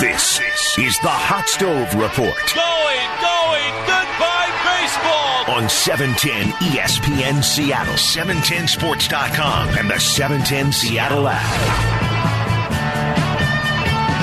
This is the Hot Stove Report Going, going, goodbye baseball. on E 710 ESPN Seattle, 710sports.com, and the 710 Seattle app.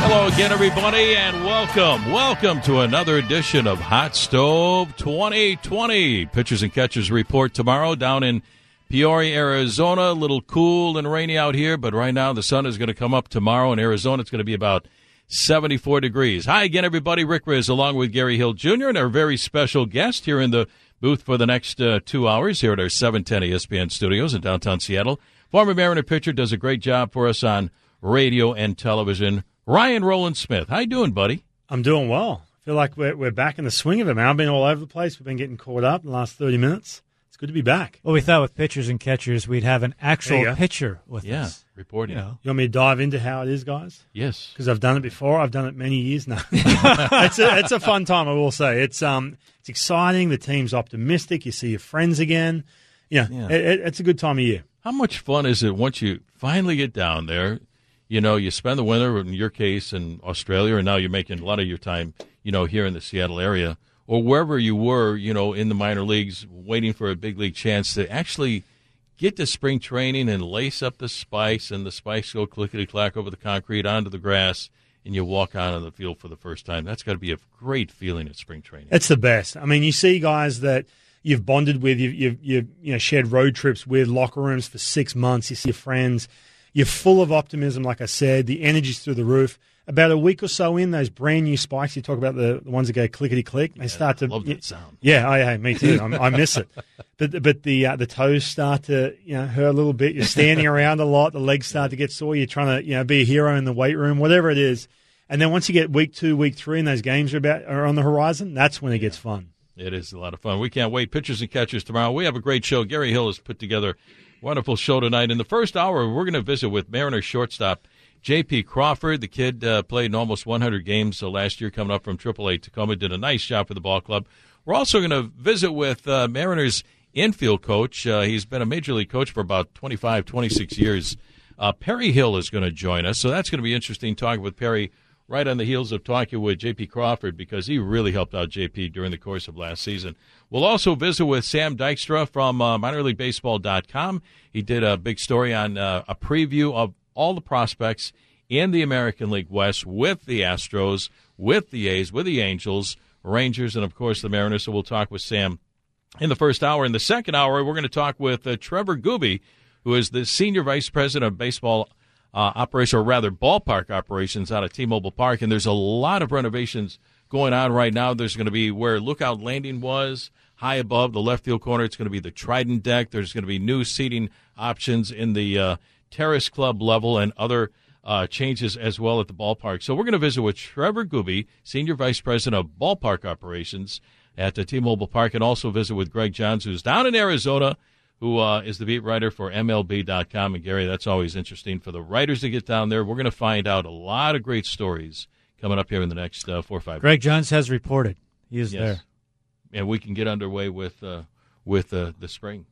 Hello again, everybody, and welcome. Welcome to another edition of Hot Stove 2020. Pitchers and catchers report tomorrow down in Peoria, Arizona. A little cool and rainy out here, but right now the sun is going to come up tomorrow in Arizona. It's going to be about 74 degrees. Hi again, everybody. Rick Rizzs along with Gary Hill Jr. and our very special guest here in the booth for the next uh, two hours here at our 710 ESPN studios in downtown Seattle. Former Mariner pitcher does a great job for us on radio and television. Ryan Rowland-Smith. How you doing, buddy? I'm doing well. I feel like we're, we're back in the swing of it, man. I've been all over the place. We've been getting caught up in the last 30 minutes. It's good to be back. Well, we thought with pitchers and catchers, we'd have an actual pitcher with Yeah, us. Reporting. You know, You want me to dive into how it is, guys? Yes. Because I've done it before. I've done it many years now. it's, a, it's a fun time, I will say. It's um, it's exciting. The team's optimistic. You see your friends again. Yeah, Yeah. It, it- it's a good time of year. How much fun is it once you finally get down there? You know, you spend the winter, in your case, in Australia, and now you're making a lot of your time, you know, here in the Seattle area or wherever you were, you know, in the minor leagues, waiting for a big league chance to actually get to spring training and lace up the spikes, and the spikes go clickety clack over the concrete onto the grass, and you walk out on the field for the first time. That's got to be a great feeling at spring training. It's the best. I mean, you see guys that you've bonded with, you've, you've, you've you know, shared road trips with, locker rooms for six months. You see your friends. You're full of optimism, like I said. The energy's through the roof. About a week or so in, those brand new spikes, you talk about the, the ones that go clickety click, they start to. love that sound. Yeah, I, hey, me too. I'm, I miss it. But but the uh, the toes start to you know hurt a little bit. You're standing around a lot. The legs start to get sore. You're trying to you know be a hero in the weight room, whatever it is. And then once you get week two, week three, and those games are about are on the horizon, that's when it gets fun. It is a lot of fun. We can't wait. Pitchers and catchers tomorrow. We have a great show. Gary Hill has put together a wonderful show tonight. In the first hour, we're going to visit with Mariner shortstop J.P. Crawford. The kid uh, played in almost 100 games uh, last year, coming up from AAA Tacoma. Did a nice job for the ball club. We're also going to visit with uh, Mariners infield coach. Uh, he's been a major league coach for about 25, 26 years. Uh, Perry Hill is going to join us, so that's going to be interesting talking with Perry right on the heels of talking with J.P. Crawford because he really helped out J.P. during the course of last season. We'll also visit with Sam Dykstra from uh, minorleaguebaseball.com. He did a big story on uh, a preview of all the prospects in the American League West with the Astros, with the A's, with the Angels, Rangers, and of course the Mariners. So we'll talk with Sam in the first hour. In the second hour, we're going to talk with uh, Trevor Gooby, who is the senior vice president of baseball uh, operation, or rather ballpark operations out of T-Mobile Park. And there's a lot of renovations going on right now. There's going to be where Lookout Landing was, high above the left field corner. It's going to be the Trident deck. There's going to be new seating options in the uh, Terrace Club level and other uh, changes as well at the ballpark. So we're going to visit with Trevor Gooby, Senior Vice President of Ballpark Operations at the T-Mobile Park, and also visit with Greg Johns, who's down in Arizona, who uh, is the beat writer for MLB.com. And Gary, that's always interesting for the writers to get down there. We're going to find out a lot of great stories coming up here in the next uh, four or five. Greg Johns has reported. He is Yes. there. and we can get underway with uh, with uh, the spring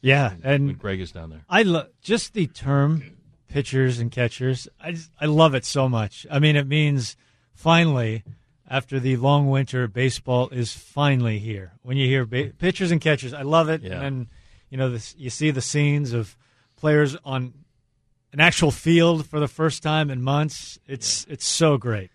Yeah, and Greg is down there. I love just the term pitchers and catchers. I just, I love it so much. I mean, it means finally, after the long winter, baseball is finally here. When you hear ba- pitchers and catchers, I love it. Yeah. And you know, this, you see the scenes of players on an actual field for the first time in months. It's it's so great.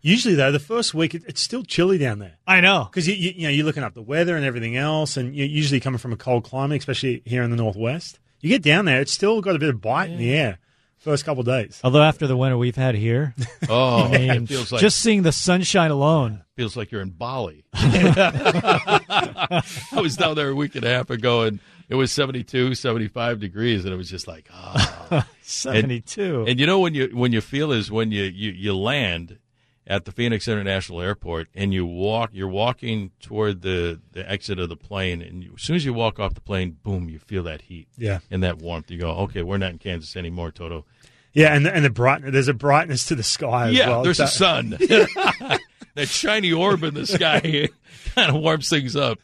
Usually, though, the first week it, it's still chilly down there I know. because you, you, you know you're looking up the weather and everything else, and you're usually coming from a cold climate, especially here in the northwest. You get down there, it's still got a bit of bite in the air. First couple of days. Although after the winter we've had here, Oh, I mean, it feels like just seeing the sunshine alone. feels like you're in Bali. I was down there a week and a half ago, and it was 72, 75 degrees, and it was just like, ah. 72. And you know when you when you feel is when you, you, you land at the Phoenix International Airport and you walk you're walking toward the, the exit of the plane and you, as soon as you walk off the plane, boom, you feel that heat Yeah, and that warmth. You go, okay, we're not in Kansas anymore, Toto. yeah, and the, and the brightness. There's a brightness to the sky. As yeah, well. there's a sun. that shiny orb in the sky kind of warms things up.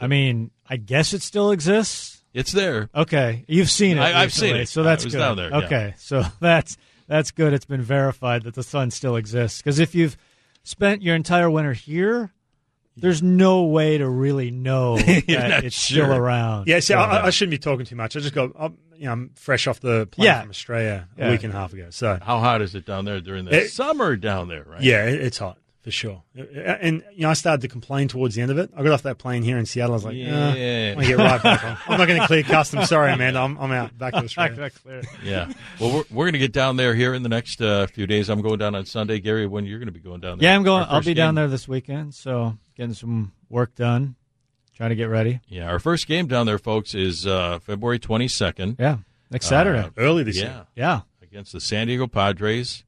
I mean, I guess it still exists. It's there. Okay, you've seen it. I- I've seen it. so that's I was good. down there, yeah. Okay, so that's that's good. It's been verified that the sun still exists. Because if you've spent your entire winter here, there's no way to really know that it's sure. still around. Yeah, see, I, I shouldn't be talking too much. I just got, I'm, oh, you know, I'm fresh off the plane Yeah. from Australia a week and a half ago. So, How hot is it down there during the It- summer down there, right? yeah, it, it's hot for sure. And, you know, I started to complain towards the end of it. I got off that plane here in Seattle. I was like, yeah. Yeah. I'm get right back on. I'm not going to clear customs. Sorry, Amanda. I'm, I'm out. Back to Australia. That's clear. Yeah. Well, we're, we're going to get down there here in the next uh, few days. I'm going down on Sunday. Gary, when you're going to be going down there? Yeah, I'm going. I'll first be down there this weekend, so getting some work done, trying to get ready. Yeah, our first game down there, folks, is uh, February 22nd. Yeah, next Saturday. Uh, Early this yeah. year. yeah, against the San Diego Padres.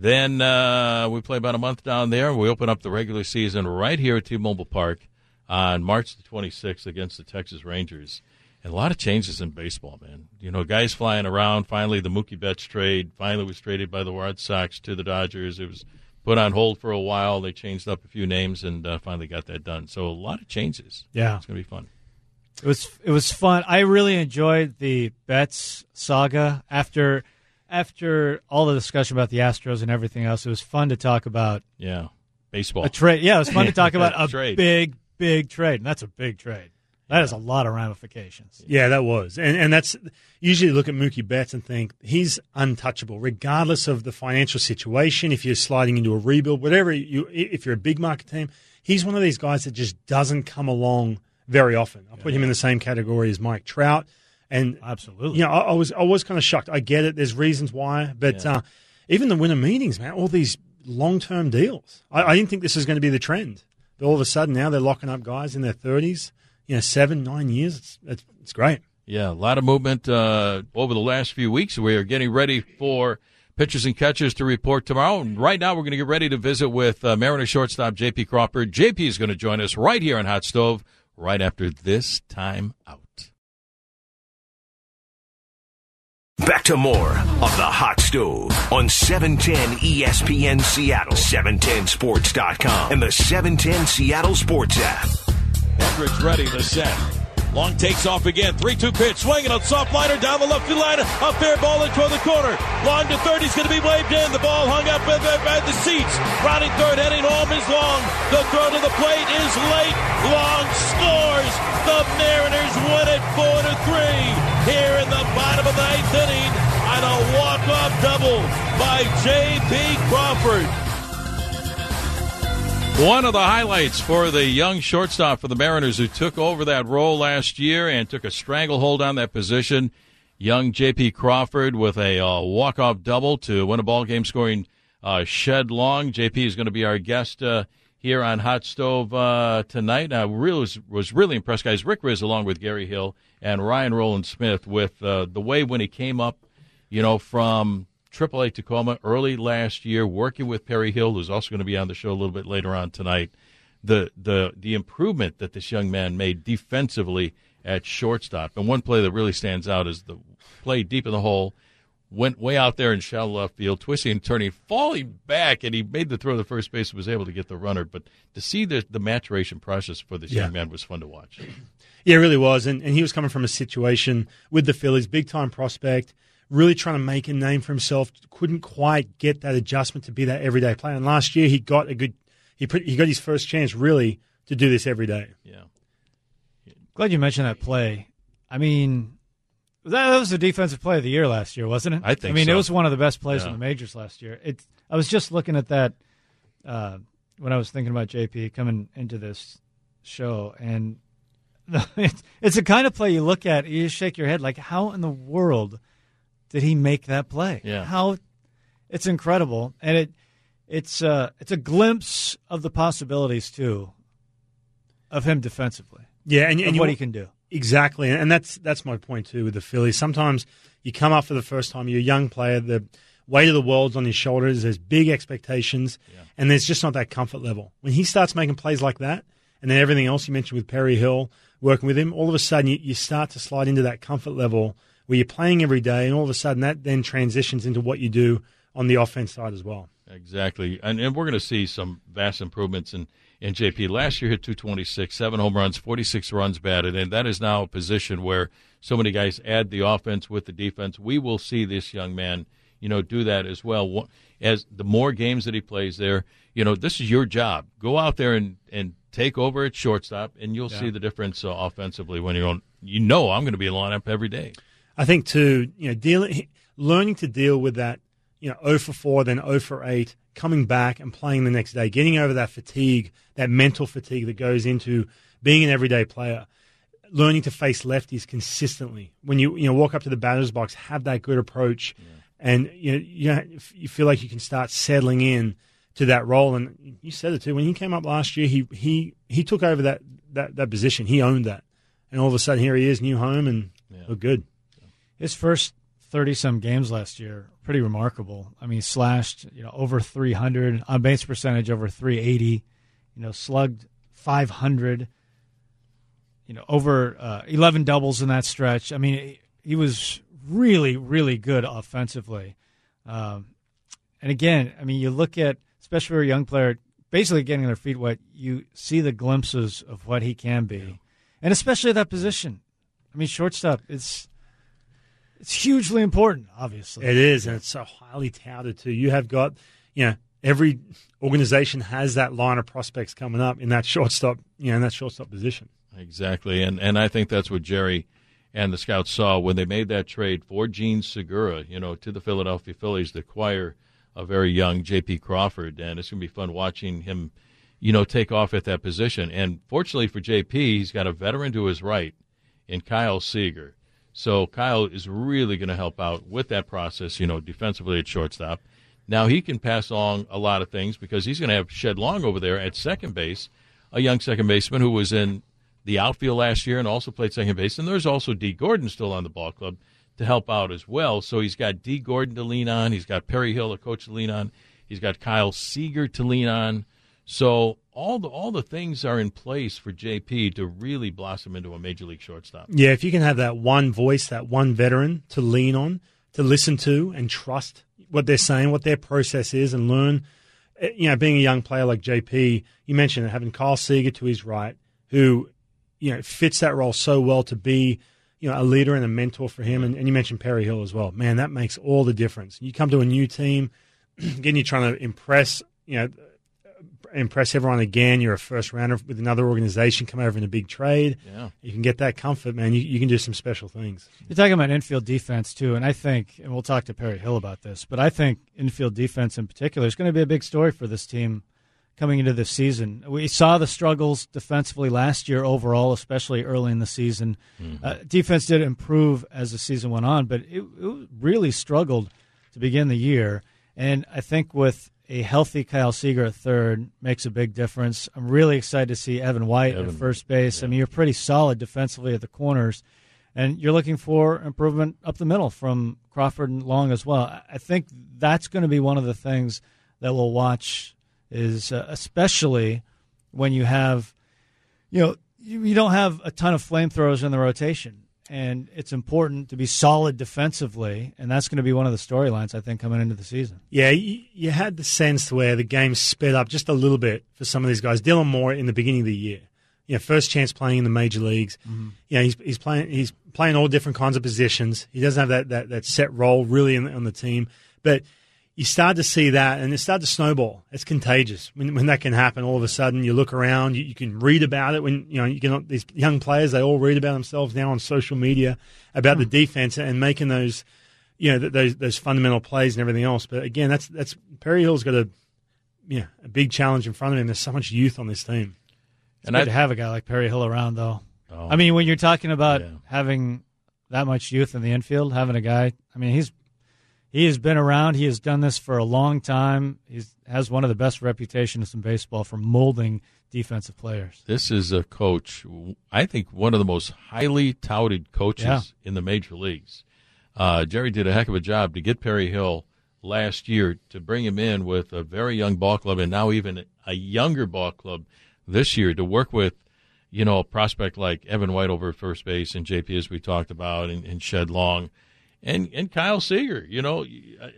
Then uh, we play about a month down there. We open up the regular season right here at T-Mobile Park on March the 26th against the Texas Rangers. And a lot of changes in baseball, man. You know, guys flying around. Finally, the Mookie Betts trade finally was traded by the Red Sox to the Dodgers. It was put on hold for a while. They changed up a few names and uh, finally got that done. So a lot of changes. yeah. It's going to be fun. It was it was fun. I really enjoyed the Betts saga after after all the discussion about the Astros and everything else. It was fun to talk about Yeah, baseball. a trade. Yeah, it was fun to talk about a Trade. big big trade, and that's a big trade. That has a lot of ramifications. Yeah, that was, and and that's usually look at Mookie Betts and think he's untouchable, regardless of the financial situation. If you're sliding into a rebuild, whatever you, if you're a big market team, he's one of these guys that just doesn't come along very often. I put him in the same category as Mike Trout, and Absolutely. you know, I, I was I was kind of shocked. I get it. There's reasons why, but Yeah. uh, even the winter meetings, man, all these long term deals. I, I didn't think this was going to be the trend, but all of a sudden now they're locking up guys in their 30s. You know, seven, nine years. It's it's, it's great. Yeah, a lot of movement uh, over the last few weeks. We are getting ready for pitchers and catchers to report tomorrow. And right now, we're going to get ready to visit with uh, Mariner shortstop J.P. Crawford. J.P. is going to join us right here on Hot Stove right after this time out. Back to more of the Hot Stove on E 710 ESPN Seattle, 710sports.com, and the 710 Seattle Sports app. Hendricks ready to set. Long takes off again. 3 2 pitch. Swinging on soft liner down the left field line. A fair ball in toward the corner. Long to third. He's going to be waved in. The ball hung up by the, by the seats. Rounding third. Heading home is Long. The throw to the plate is late. Long scores. The Mariners win it 4 to 3 here in the bottom of the ninth inning on a walk-off double by J.P. Crawford. One of the highlights for the young shortstop for the Mariners who took over that role last year and took a stranglehold on that position. Young J.P. Crawford with a uh, walk-off double to win a ball game, scoring uh, Shed Long. J.P. is going to be our guest uh, here on Hot Stove uh, tonight. I really was, was really impressed, guys. Rick Rizzs, along with Gary Hill and Ryan Rowland-Smith, with uh, the way when he came up, you know, from AAA Tacoma early last year, working with Perry Hill, who's also going to be on the show a little bit later on tonight. The the the improvement that this young man made defensively at shortstop, and one play that really stands out is the play deep in the hole, went way out there in shallow left field, twisting and turning, falling back, and he made the throw to first base, and was able to get the runner. But to see the the maturation process for this Yeah. young man was fun to watch. Yeah, it really was. And, and he was coming from a situation with the Phillies, big time prospect, really trying to make a name for himself. Couldn't quite get that adjustment to be that everyday player. And last year he got a good, he put, he got his first chance really to do this every day. Yeah. Glad you mentioned that play. I mean, that was the defensive play of the year last year, wasn't it? I think I mean, so. it was one of the best plays Yeah. in the majors last year. It. I was just looking at that uh, when I was thinking about JP coming into this show, and it's, it's the kind of play you look at, you shake your head, like, how in the world did he make that play? Yeah. How it's incredible, and it it's uh, it's a glimpse of the possibilities too of him defensively, Yeah, and, of and you, what he can do. Exactly, and that's that's my point too with the Phillies. Sometimes you come up for the first time, you're a young player, the weight of the world's on his shoulders. There's big expectations, and there's just not that comfort level. When he starts making plays like that, and then everything else you mentioned with Perry Hill working with him, all of a sudden you, you start to slide into that comfort level where you're playing every day, and all of a sudden that then transitions into what you do on the offense side as well. Exactly, and and we're going to see some vast improvements in in JP. Last year hit 226, seven home runs, 46 runs batted, and that is now a position where so many guys add the offense with the defense. We will see this young man, you you know, do that as well. As the more games that he plays there, you know, this is your job. Go out there and, and take over at shortstop, and you'll yeah. see the difference uh, offensively when you're on. You know, I'm going to be a lineup every day. I think too, you know, dealing, learning to deal with that, you know, 0 for 4, then 0 for 8, coming back and playing the next day, getting over that fatigue, that mental fatigue that goes into being an everyday player learning to face lefties consistently. When you you know walk up to the batter's box, have that good approach, yeah. and you know, you know, you feel like you can start settling in to that role. And you said it too when he came up last year. He he he took over that that, that position. He owned that, and all of a sudden here he is, new home, and yeah. look good. His first thirty some games last year, pretty remarkable. I mean, slashed you know over three hundred on base percentage over three eighty, you know, slugged five hundred you know, over uh, 11 doubles in that stretch. I mean, he was really, really good offensively. Um, and again, I mean, you look at, especially for a young player, basically getting their feet wet, you see the glimpses of what he can be. And especially that position. I mean, shortstop, it's. It's hugely important, obviously. It is, and it's so highly touted too. You have got, you know, every organization has that line of prospects coming up in that shortstop, you know, in that shortstop position. Exactly, and and I think that's what Jerry and the scouts saw when they made that trade for Jean Segura, you know, to the Philadelphia Phillies to acquire a very young J.P. Crawford, and it's going to be fun watching him, you know, take off at that position. And fortunately for J.P., he's got a veteran to his right in Kyle Seager. So Kyle is really going to help out with that process, you know, defensively at shortstop. Now he can pass along a lot of things because he's going to have Shed Long over there at second base, a young second baseman who was in the outfield last year and also played second base. And there's also Dee Gordon still on the ball club to help out as well. So he's got Dee Gordon to lean on. He's got Perry Hill, a coach, to lean on. He's got Kyle Seager to lean on. So all the all the things are in place for JP to really blossom into a major league shortstop. Yeah, if you can have that one voice, that one veteran to lean on, to listen to, and trust what they're saying, what their process is, and learn. Eh, you know, being a young player like JP, you mentioned having Kyle Seager to his right, who you know fits that role so well to be you know a leader and a mentor for him. And, and you mentioned Perry Hill as well. Man, that makes all the difference. You come to a new team, again, you're trying to impress you know impress everyone again. You're a first rounder with another organization, come over in a big trade. Yeah. You can get that comfort, man. You, you can do some special things. You're talking about infield defense, too. And I think, and we'll talk to Perry Hill about this, but I think infield defense in particular is going to be a big story for this team coming into this season. We saw the struggles defensively last year overall, especially early in the season. Mm-hmm. Uh, defense did improve as the season went on, but it, it, really struggled to begin the year. And I think with a healthy Kyle Seager at third makes a big difference. I'm really excited to see Evan White Evan, at first base. Yeah. I mean, you're pretty solid defensively at the corners. And you're looking for improvement up the middle from Crawford and Long as well. I think that's going to be one of the things that we'll watch is uh, especially when you have, you know, you, you don't have a ton of flamethrowers in the rotation. And it's important to be solid defensively, and that's going to be one of the storylines I think coming into the season. Yeah, you, you had the sense where the game sped up just a little bit for some of these guys. Dylan Moore in the beginning of the year, you know, first chance playing in the major leagues. Mm-hmm. Yeah, he's he's playing he's playing all different kinds of positions. He doesn't have that that, that set role really in, on the team, but you start to see that and it starts to snowball. It's contagious when, when that can happen. All of a sudden, you look around, you, you, can read about it. When you know you can these young players, they all read about themselves now on social media about the hmm. defense and making those, you know, those those fundamental plays and everything else. But again, that's that's Perry Hill's got a, yeah, a big challenge in front of him. There's so much youth on this team. It's and I have a guy like Perry Hill around, though. Oh, I mean, when you're talking about yeah. having that much youth in the infield, having a guy, I mean, he's he has been around. He has done this for a long time. He has one of the best reputations in baseball for molding defensive players. This is a coach, I think, one of the most highly touted coaches yeah. in the major leagues. Uh, Jerry did a heck of a job to get Perry Hill last year to bring him in with a very young ball club and now even a younger ball club this year to work with, you know, a prospect like Evan White over at first base and JP as we talked about and, and Shed Long and and Kyle Seager. You know,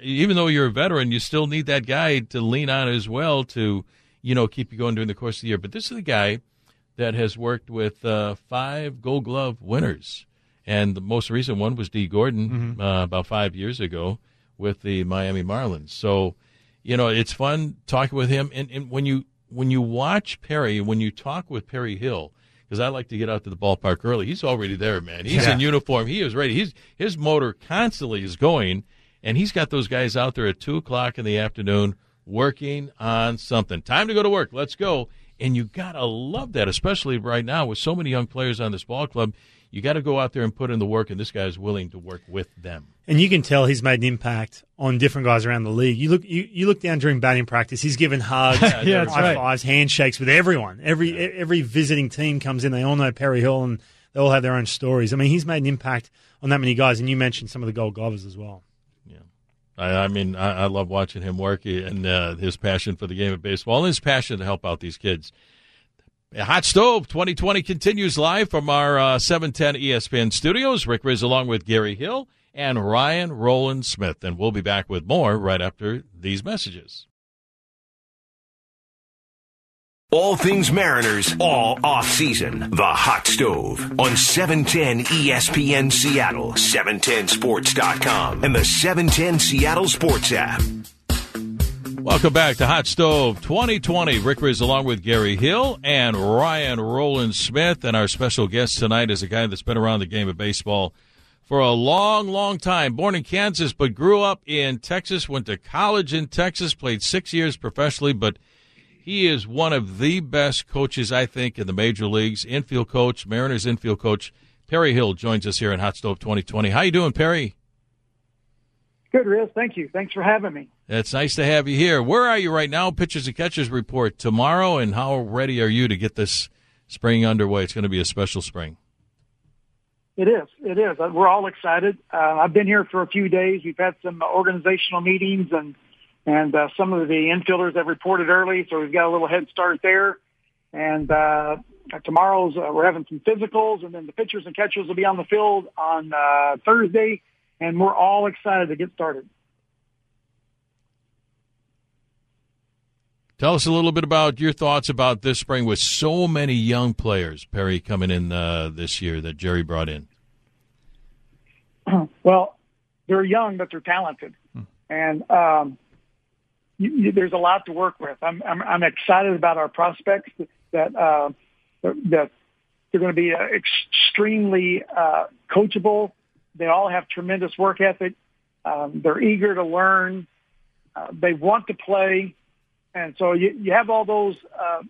even though you're a veteran, you still need that guy to lean on as well to you know keep you going during the course of the year. But this is a guy that has worked with uh, five Gold Glove winners, and the most recent one was Dee Gordon mm-hmm. uh, about five years ago with the Miami Marlins. So, you know, it's fun talking with him. And, and when you when you watch Perry, when you talk with Perry Hill, because I like to get out to the ballpark early, he's already there, man. He's Yeah. in uniform. He is ready. He's his motor constantly is going, and he's got those guys out there at two o'clock in the afternoon working on something. Time to go to work. Let's go. And you gotta love that, especially right now with so many young players on this ball club. You got to go out there and put in the work, and this guy is willing to work with them. And you can tell he's made an impact on different guys around the league. You look, you, you look down during batting practice. He's given hugs, Yeah, high right. fives, handshakes with everyone. Every e- every visiting team comes in. They all know Perry Hill, and they all have their own stories. I mean, he's made an impact on that many guys. And you mentioned some of the Gold Glovers as well. I, I mean, I, I love watching him work and uh, his passion for the game of baseball and his passion to help out these kids. Hot Stove 2020 continues live from our uh, 710 ESPN studios. Rick Rizzs along with Gary Hill and Ryan Rowland-Smith. And we'll be back with more right after these messages. All things Mariners, all off season. The Hot Stove on E 710 ESPN Seattle, 710sports.com, and the 710 Seattle Sports app. Welcome back to Hot Stove 2020. Rick Rizzs along with Gary Hill and Ryan Rowland-Smith. And our special guest tonight is a guy that's been around the game of baseball for a long, long time. Born in Kansas, but grew up in Texas, went to college in Texas, played six years professionally, but he is one of the best coaches, I think, in the major leagues. Infield coach, Mariners infield coach. Perry Hill joins us here in Hot Stove 2020. How you doing, Perry? Good, Rizzs. Thank you. Thanks for having me. It's nice to have you here. Where are you right now? Pitchers and catchers report tomorrow, and how ready are you to get this spring underway? It's going to be a special spring. It is. It is. Uh, We're all excited. Uh, I've been here for a few days. We've had some organizational meetings, and and uh, some of the infielders have reported early, so we've got a little head start there. And uh, tomorrow's uh, we're having some physicals, and then the pitchers and catchers will be on the field on uh, Thursday, and we're all excited to get started. Tell us a little bit about your thoughts about this spring with so many young players, Perry, coming in uh, this year that Jerry brought in. Well, they're young, but they're talented, and um, you, you, there's a lot to work with. I'm, I'm, I'm excited about our prospects that uh, that they're going to be uh, extremely uh, coachable. They all have tremendous work ethic. Um, they're eager to learn. Uh, they want to play, and so you, you have all those uh,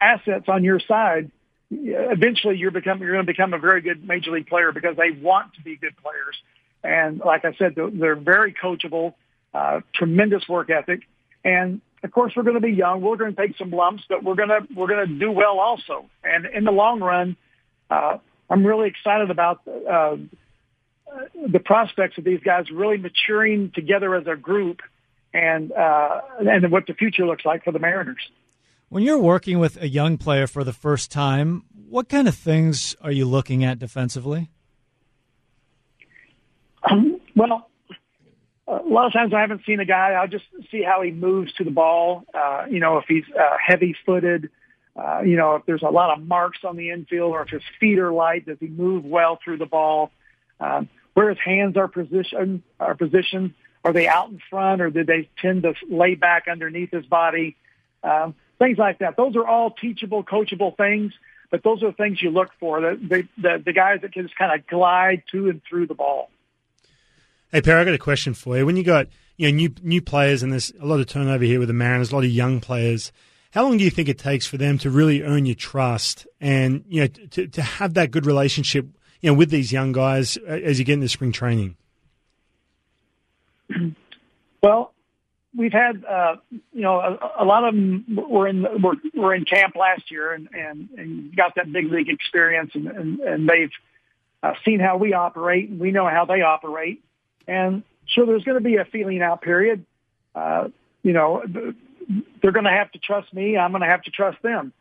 assets on your side. Eventually, you're become you're going to become a very good major league player because they want to be good players. And like I said, they're, they're very coachable, uh, tremendous work ethic, and of course we're going to be young. We're going to take some lumps, but we're going to we're going to do well also. And in the long run, uh, I'm really excited about uh, the prospects of these guys really maturing together as a group, and uh, and what the future looks like for the Mariners. When you're working with a young player for the first time, what kind of things are you looking at defensively? Um, well, a lot of times I haven't seen a guy. I'll just see how he moves to the ball. Uh, you know, if he's uh, heavy-footed, uh, you know, if there's a lot of marks on the infield, or if his feet are light, does he move well through the ball? Um, where his hands are positioned, are positioned. Are they out in front, or did they tend to lay back underneath his body? Um, things like that. Those are all teachable, coachable things. But those are things you look for. The the, the, the guys that can just kind of glide to and through the ball. Hey, Perry, I got a question for you. When you got you know new new players and there's a lot of turnover here with the Mariners, a lot of young players. How long do you think it takes for them to really earn your trust and you know to to have that good relationship you know with these young guys as you get into spring training? Well, we've had uh, you know a, a lot of them were in were, were in camp last year and and, and got that big league experience and and, and they've uh, seen how we operate and we know how they operate and so there's going to be a feeling out period. Uh, you know, they're going to have to trust me. I'm going to have to trust them.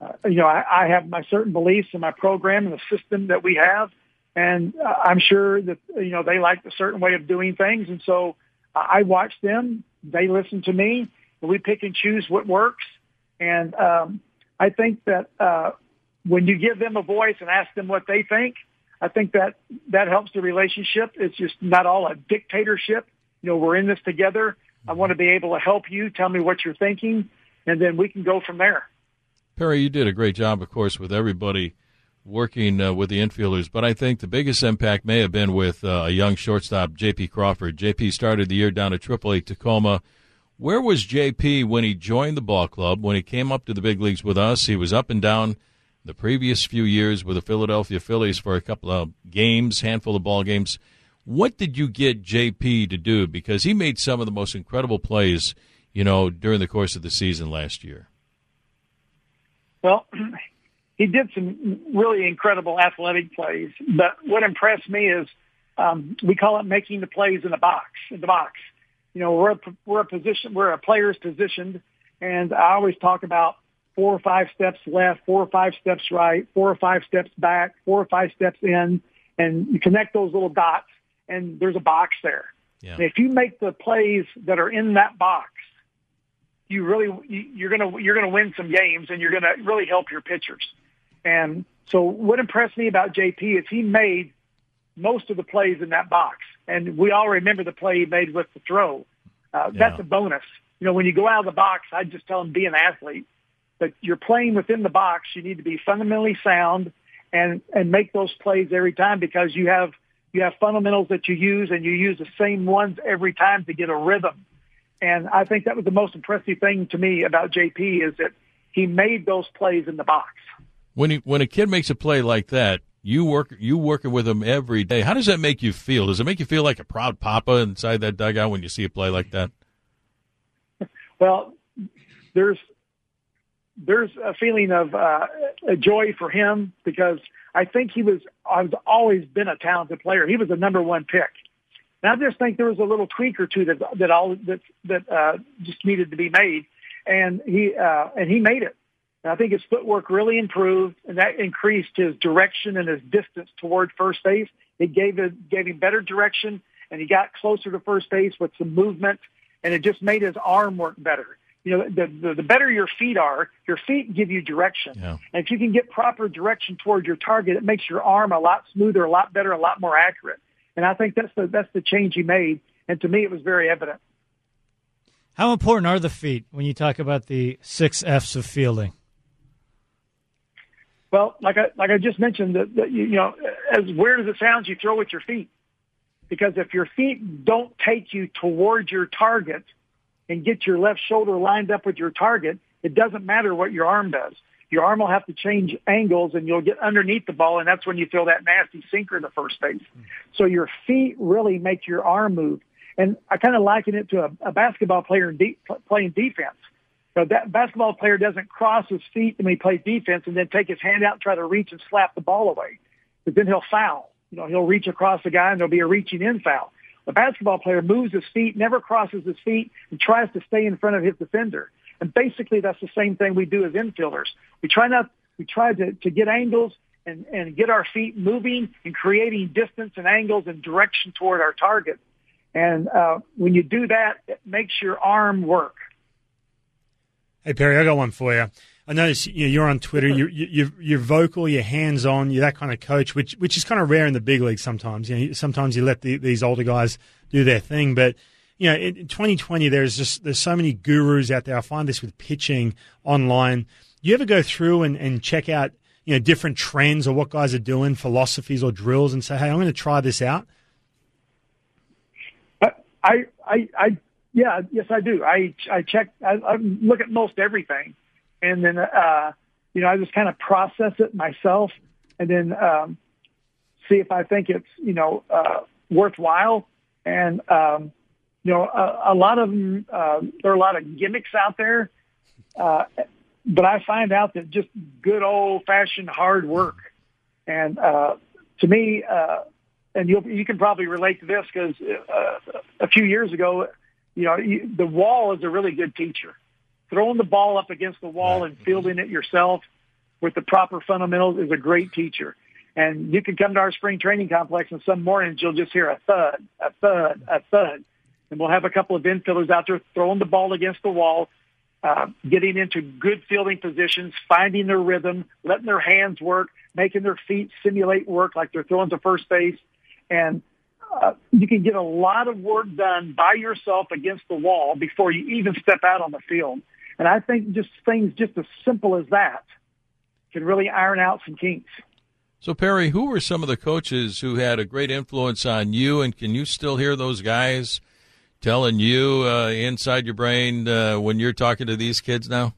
Uh, you know, I, I have my certain beliefs and my program and the system that we have, and uh, I'm sure that you know they like a certain way of doing things, and so I watch them. They listen to me. We pick and choose what works, and um, I think that uh, when you give them a voice and ask them what they think, I think that that helps the relationship. It's just not all a dictatorship. You know, we're in this together. I want to be able to help you. Tell me what you're thinking, and then we can go from there. Perry, you did a great job, of course, with everybody working uh, with the infielders, but I think the biggest impact may have been with uh, a young shortstop, J.P. Crawford. J.P. started the year down at AAA Tacoma. Where was J.P. when he joined the ball club? When he came up to the big leagues with us, he was up and down the previous few years with the Philadelphia Phillies for a couple of games, handful of ball games. What did you get JP to do? Because he made some of the most incredible plays, you know, during the course of the season last year. Well, he did some really incredible athletic plays, but what impressed me is um, we call it making the plays in the box. In the box, you know, we're a, we're a position, we're a player's positioned, and I always talk about four or five steps left, four or five steps right, four or five steps back, four or five steps in, and you connect those little dots, and there's a box there. Yeah. And if you make the plays that are in that box, you really you're gonna you're gonna win some games, and you're gonna really help your pitchers. And so, what impressed me about JP is he made most of the plays in that box, and we all remember the play he made with the throw. Uh, yeah. That's a bonus. You know, when you go out of the box, I just tell him be an athlete but you're playing within the box. You need to be fundamentally sound and and make those plays every time because you have you have fundamentals that you use and you use the same ones every time to get a rhythm. And I think that was the most impressive thing to me about JP is that he made those plays in the box. When he, when a kid makes a play like that, you work you working with him every day. How does that make you feel? Does it make you feel like a proud papa inside that dugout when you see a play like that? Well, there's there's a feeling of uh, a joy for him because I think he was I've always been a talented player. He was a number one pick. And I just think there was a little tweak or two that that all that that uh, just needed to be made, and he uh, and he made it. And I think his footwork really improved, and that increased his direction and his distance toward first base. It gave it gave him better direction, and he got closer to first base with some movement, and it just made his arm work better you know, the, the, the better your feet are, your feet give you direction. Yeah. And if you can get proper direction toward your target, it makes your arm a lot smoother, a lot better, a lot more accurate. And I think that's the, that's the change he made. And to me, it was very evident. How important are the feet when you talk about the six F's of fielding? Well, like I, like I just mentioned, that, that you, know, as weird as it sounds, you throw with your feet. Because if your feet don't take you toward your target – and get your left shoulder lined up with your target, it doesn't matter what your arm does. Your arm will have to change angles and you'll get underneath the ball and that's when you throw that nasty sinker to first base. So your feet really make your arm move. And I kind of liken it to a, a basketball player in de- playing defense. So that basketball player doesn't cross his feet when he plays defense and then take his hand out and try to reach and slap the ball away. But then he'll foul. You know, he'll reach across the guy and there'll be a reaching in foul. A basketball player moves his feet, never crosses his feet, and tries to stay in front of his defender. And basically, that's the same thing we do as infielders. We try not, we try to, to get angles and, and get our feet moving and creating distance and angles and direction toward our target. And uh, when you do that, it makes your arm work. Hey Perry, I got one for you. I notice you know, you're on Twitter. You're, you're, you're vocal. You're hands on. You're that kind of coach, which which is kind of rare in the big leagues. Sometimes, you know, sometimes you let the, these older guys do their thing. But you know, in 2020, there's just there's so many gurus out there. I find this with pitching online. You ever go through and, and check out you know different trends or what guys are doing, philosophies or drills, and say, hey, I'm going to try this out. I I I yeah yes I do. I I check. I, I look at most everything and then uh, you know I just kind of process it myself, and then um, see if I think it's you know uh, worthwhile. And um, you know a, a lot of them, uh, there are a lot of gimmicks out there, uh, but I find out that just good old fashioned hard work, and uh, to me. Uh, and you you can probably relate to this because uh, a few years ago, you know, you, the wall is a really good teacher throwing the ball up against the wall and fielding it yourself with the proper fundamentals is a great teacher. And you can come to our spring training complex and some mornings you'll just hear a thud, a thud, a thud. And we'll have a couple of infielders out there throwing the ball against the wall, uh, getting into good fielding positions, finding their rhythm, letting their hands work, making their feet simulate work like they're throwing to first base. And uh, you can get a lot of work done by yourself against the wall before you even step out on the field. And I think just things just as simple as that can really iron out some kinks. So Perry, who were some of the coaches who had a great influence on you, and can you still hear those guys telling you uh, inside your brain uh, when you're talking to these kids now?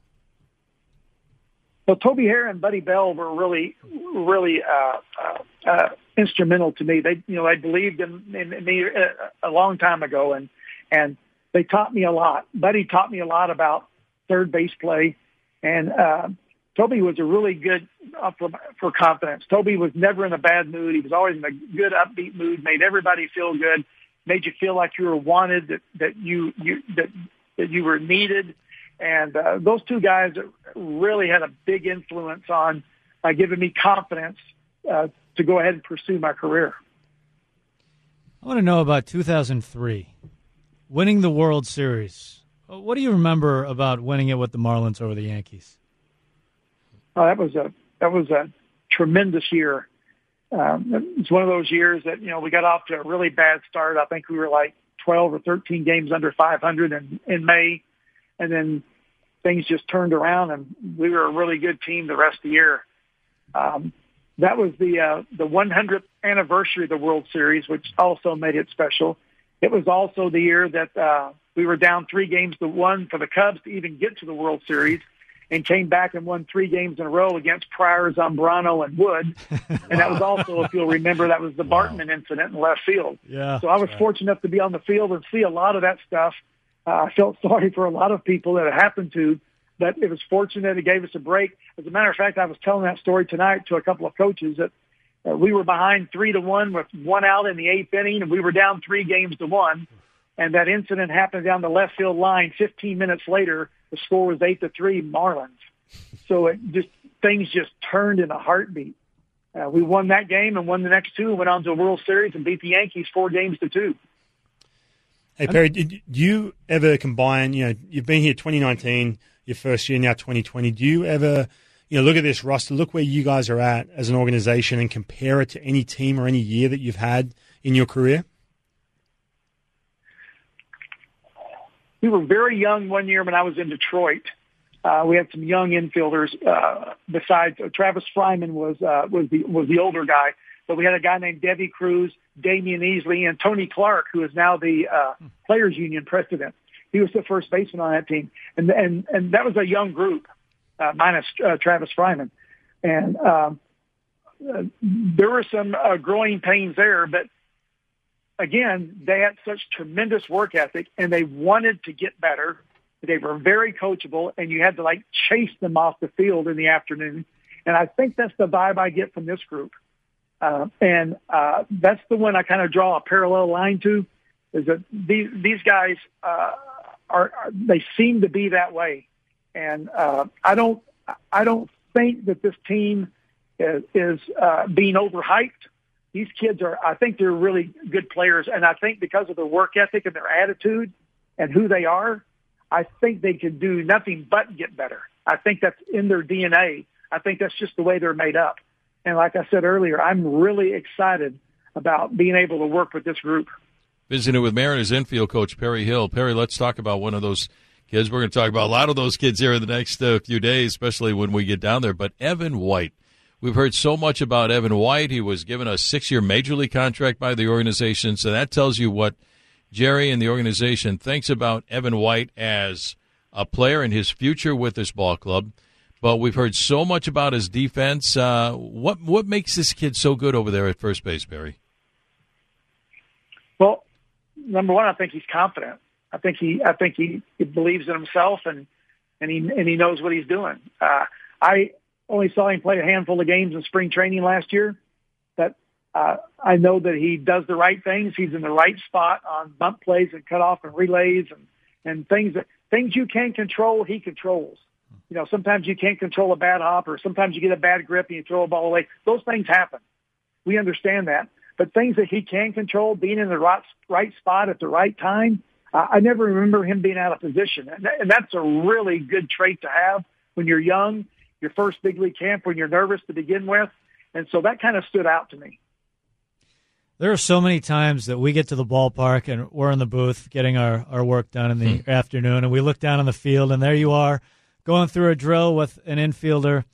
Well, Toby Harrah and Buddy Bell were really, really uh, uh, uh, instrumental to me. They, you know, they believed in, in, in me a, uh, a long time ago, and and they taught me a lot. Buddy taught me a lot about third base play, and uh, Toby was a really good uh, for, for confidence. Toby was never in a bad mood. He was always in a good, upbeat mood. Made everybody feel good. Made you feel like you were wanted. That that you you that that you were needed and uh, those two guys really had a big influence on uh, giving me confidence uh, to go ahead and pursue my career. I want to know about 2003, winning the World Series. What do you remember about winning it with the Marlins over the Yankees? Oh, that was a that was a tremendous year. Um, it's one of those years that you know we got off to a really bad start. I think we were like 12 or 13 games under 500 in in May and then things just turned around and we were a really good team the rest of the year. Um, that was the uh, the 100th anniversary of the World Series, which also made it special. It was also the year that uh, we were down three games to one for the Cubs to even get to the World Series, and came back and won three games in a row against Prior, Zambrano, and Wood. And that was also, if you'll remember, that was the Bartman incident in left field. Yeah, so I was right. fortunate enough to be on the field and see a lot of that stuff uh, I felt sorry for a lot of people that it happened to, but it was fortunate it gave us a break. As a matter of fact, I was telling that story tonight to a couple of coaches that uh, we were behind three to one with one out in the eighth inning, and we were down three games to one. And that incident happened down the left field line. 15 minutes later, the score was eight to three Marlins. So it just things just turned in a heartbeat. Uh, we won that game and won the next two, and went on to a World Series and beat the Yankees four games to two. Hey Perry, did you ever combine? You know, you've been here 2019, your first year now 2020. Do you ever, you know, look at this roster, look where you guys are at as an organization, and compare it to any team or any year that you've had in your career? We were very young one year when I was in Detroit. Uh, we had some young infielders. Uh, besides uh, Travis Fryman was uh, was the was the older guy, but we had a guy named Deivi Cruz, Damion Easley, and Tony Clark, who is now the uh, Players Union president. He was the first baseman on that team, and and and that was a young group, uh, minus uh, Travis Fryman, and um, uh, there were some uh, growing pains there, but again, they had such tremendous work ethic, and they wanted to get better. They were very coachable, and you had to like chase them off the field in the afternoon. And I think that's the vibe I get from this group. Uh, and uh, that's the one I kind of draw a parallel line to, is that these these guys uh, are, are they seem to be that way, and uh, I don't I don't think that this team is, is uh, being overhyped. These kids are I think they're really good players, and I think because of their work ethic and their attitude and who they are, I think they can do nothing but get better. I think that's in their DNA. I think that's just the way they're made up. And like I said earlier, I'm really excited about being able to work with this group. Visiting with Mariners infield coach Perry Hill. Perry, let's talk about one of those kids. We're going to talk about a lot of those kids here in the next uh, few days, especially when we get down there. But Evan White. We've heard so much about Evan White. He was given a six year major league contract by the organization. So that tells you what Jerry and the organization thinks about Evan White as a player and his future with this ball club but we've heard so much about his defense. Uh, what what makes this kid so good over there at first base, Barry? Well, number one, I think he's confident. I think he I think he, he believes in himself and and he and he knows what he's doing. Uh, I only saw him play a handful of games in spring training last year, but uh, I know that he does the right things. He's in the right spot on bump plays and cutoff and relays and and things that things you can't control. He controls you know, sometimes you can't control a bad hop or sometimes you get a bad grip and you throw a ball away. Those things happen. We understand that. But things that he can control, being in the right, right spot at the right time, uh, I never remember him being out of position. And, and that's a really good trait to have when you're young, your first big league camp, when you're nervous to begin with. And so that kind of stood out to me. There are so many times that we get to the ballpark and we're in the booth getting our, our work done in the hmm. afternoon, and we look down on the field, and there you are going through a drill with an infielder.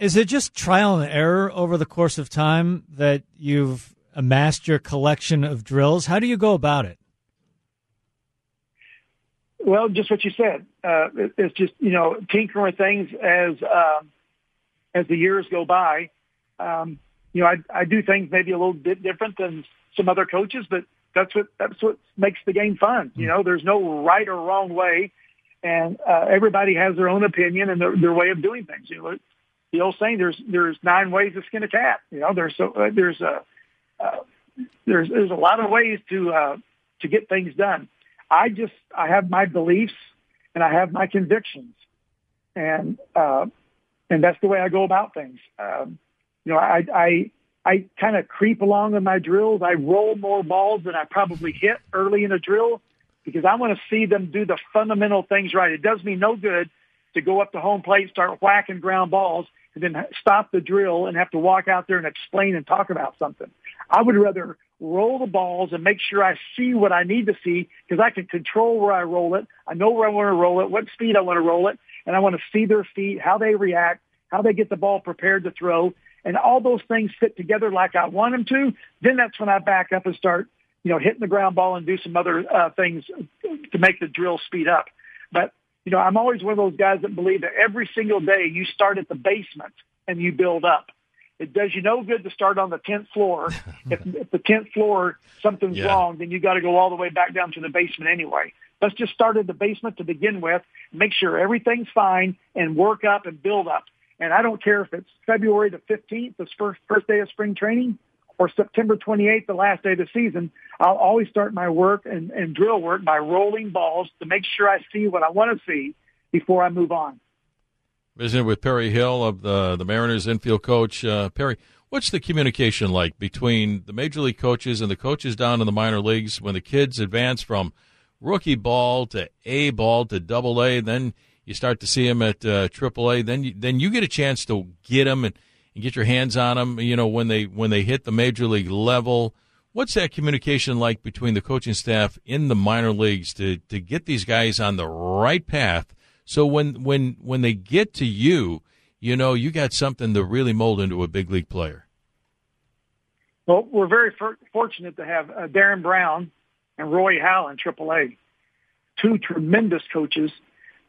Is it just trial and error over the course of time that you've amassed your collection of drills? How do you go about it? Well, just what you said. Uh, it's just you know tinkering with things as uh, as the years go by. Um, you know, I, I do things maybe a little bit different than some other coaches, but that's what that's what makes the game fun. You know, there's no right or wrong way, and uh, everybody has their own opinion and their, their way of doing things. You know, the old saying, "There's there's nine ways to skin a cat." You know, there's so uh, there's a uh, there's there's a lot of ways to uh, to get things done. I just I have my beliefs and I have my convictions, and uh, and that's the way I go about things. Um, you know, I I I kind of creep along in my drills. I roll more balls than I probably hit early in a drill because I want to see them do the fundamental things right. It does me no good to go up to home plate, and start whacking ground balls, and then stop the drill and have to walk out there and explain and talk about something. I would rather roll the balls and make sure I see what I need to see because I can control where I roll it. I know where I want to roll it, what speed I want to roll it, and I want to see their feet, how they react, how they get the ball prepared to throw, and all those things fit together like I want them to. Then that's when I back up and start, you know, hitting the ground ball and do some other uh, things to make the drill speed up. But you know, I'm always one of those guys that believe that every single day you start at the basement and you build up. It does you no good to start on the 10th floor. if, if the 10th floor, something's yeah. wrong, then you got to go all the way back down to the basement anyway. Let's just start at the basement to begin with, make sure everything's fine and work up and build up. And I don't care if it's February the 15th, the first, first day of spring training, or September 28th, the last day of the season. I'll always start my work and, and drill work by rolling balls to make sure I see what I want to see before I move on. Visiting with Perry Hill of the the Mariners infield coach. Uh, Perry, what's the communication like between the major league coaches and the coaches down in the minor leagues when the kids advance from rookie ball to A ball to Double A? Then you start to see them at uh, Triple A. Then you, then you get a chance to get them and, and get your hands on them. You know when they when they hit the major league level. What's that communication like between the coaching staff in the minor leagues to, to get these guys on the right path so when when when they get to you, you know you got something to really mold into a big league player. Well, we're very for- fortunate to have uh, Daren Brown and Roy Howell in AAA, two tremendous coaches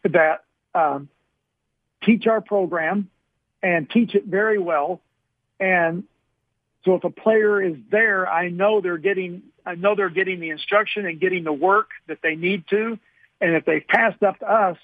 that um, teach our program and teach it very well. And so if a player is there, I know they're getting, I know they're getting the instruction and getting the work that they need to. And if they've passed up to us,